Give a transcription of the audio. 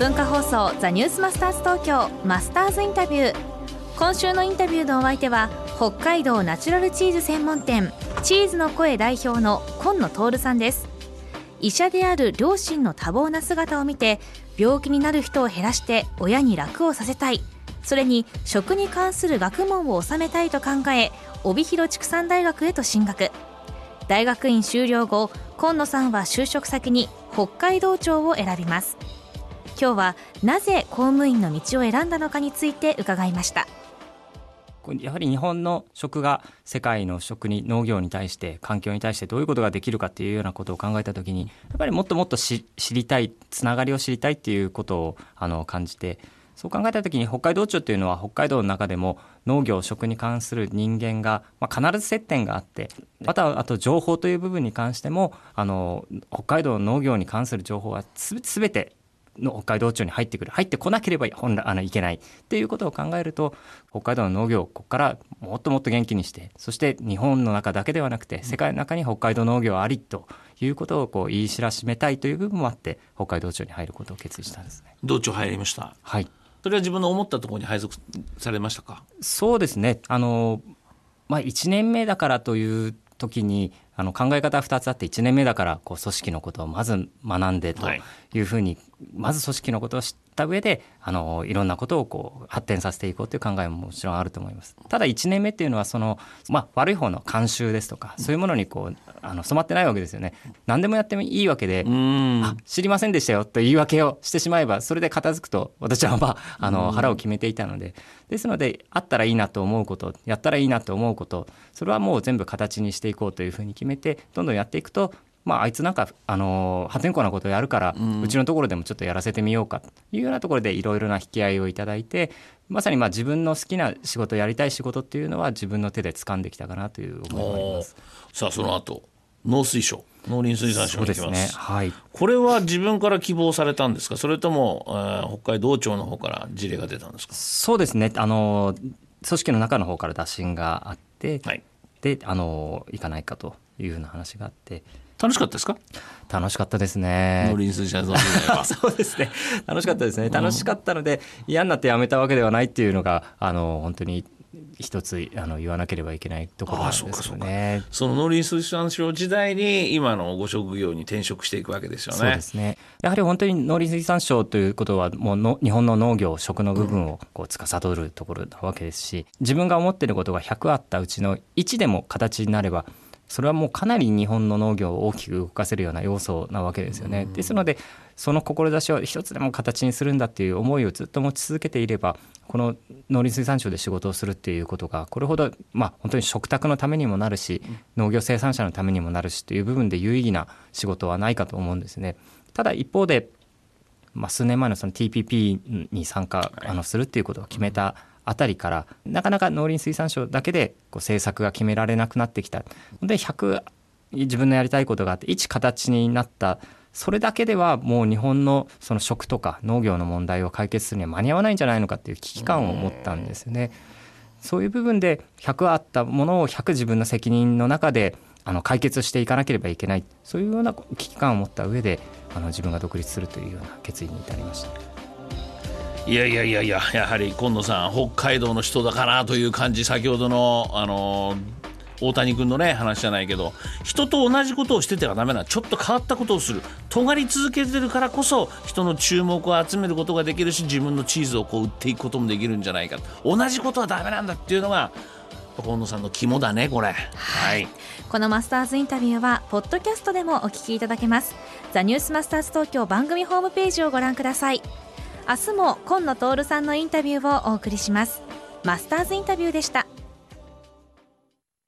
文化放送ザニュースマスターズ東京マスターズインタビュー。今週のインタビューのお相手は北海道ナチュラルチーズ専門店チーズの声代表の今野徹さんです。医者である両親の多忙な姿を見て病気になる人を減らして親に楽をさせたい。それに食に関する学問を収めたいと考え帯広畜産大学へと進学。大学院修了後今野さんは就職先に北海道庁を選びます。今日はなぜ公務員の道を選んだのかについて伺いました。やはり日本の食が世界の食に農業に対して環境に対してどういうことができるかっていうようなことを考えた時にやっぱりもっともっと知りたいつながりを知りたいっていうことをあの感じてそう考えた時に北海道庁っていうのは北海道の中でも農業食に関する人間が、まあ、必ず接点があってまたあと情報という部分に関してもあの北海道の農業に関する情報はすべての北海道庁に入ってくる入ってこなければ本来あのいけない。っていうことを考えると北海道の農業をここからもっともっと元気にしてそして日本の中だけではなくて世界の中に北海道農業ありということをこう言い知らしめたいという部分もあって北海道庁に入ることを決意したんですね。道庁入りました。はい。それは自分の思ったところに配属されましたか？そうですね。あの、まあ、1年目だからという時にあの考え方は2つあって1年目だからこう組織のことをまず学んでとい。うふうに、まず組織のことを知った上であのいろんなことをこう発展させていこうという考えももちろんあると思います。ただ1年目っていうのはその、まあ、悪い方の慣習ですとかそういうものにこうあの染まってないわけですよね。何でもやってもいいわけで知りませんでしたよと言い訳をしてしまえばそれで片付くと私はまああの腹を決めていたので。ですのであったらいいなと思うことやったらいいなと思うことそれはもう全部形にしていこうというふうに決めてどんどんやっていくとまあ、あいつなんか、あの破天荒なことをやるから、うちのところでもちょっとやらせてみようかというようなところでいろいろな引き合いをいただいてまさにまあ自分の好きな仕事やりたい仕事っていうのは自分の手で掴んできたかなという思いがあります。さあその後農水省農林水産省に行きます、ね。はい、これは自分から希望されたんですか？それとも、えー、北海道庁の方から事例が出たんですか？そうですね。あの組織の中の方から打診があって、はい、であの行かないかというふうな話があって楽しかったですか？楽しかったですね。農林水産省 そうですね。楽しかったですね。楽しかったので、嫌になってやめたわけではないっていうのが、あの、本当に一つあの言わなければいけないところなんですよね。その農林水産省時代に今のご職業に転職していくわけですよね。そうですね。やはり本当に農林水産省ということはもうの日本の農業食の部分をこう司るところなわけですし、自分が思っていることが100あったうちの1でも形になればそれはもうかなり日本の農業を大きく動かせるような要素なわけですよね。ですのでその志を一つでも形にするんだっていう思いをずっと持ち続けていればこの農林水産省で仕事をするっていうことがこれほどまあ本当に食卓のためにもなるし農業生産者のためにもなるしという部分で有意義な仕事はないかと思うんですね。ただ一方でまあ、数年前のその TPP に参加あのするっていうことを決めたあたりからなかなか農林水産省だけでこう政策が決められなくなってきたで100自分のやりたいことがあって一形になったそれだけではもう日本のその食とか農業の問題を解決するには間に合わないんじゃないのかっていう危機感を持ったんですよね。そういう部分で100あったものを100自分の責任の中であの解決していかなければいけないそういうような危機感を持った上であの自分が独立するというような決意に至りました。いやいやいやいややはり今野さん北海道の人だかなという感じ先ほどのあの大谷君のね話じゃないけど人と同じことをしててはダメなちょっと変わったことをする。尖り続けてるからこそ人の注目を集めることができるし自分のチーズをこう売っていくこともできるんじゃないか。同じことはダメなんだっていうのが今野さんの肝だねこれ、はい、このマスターズインタビューはポッドキャストでもお聞きいただけます。ザニュースマスターズ東京番組ホームページをご覧ください。明日も今野徹さんのインタビューをお送りします。マスターズインタビューでした。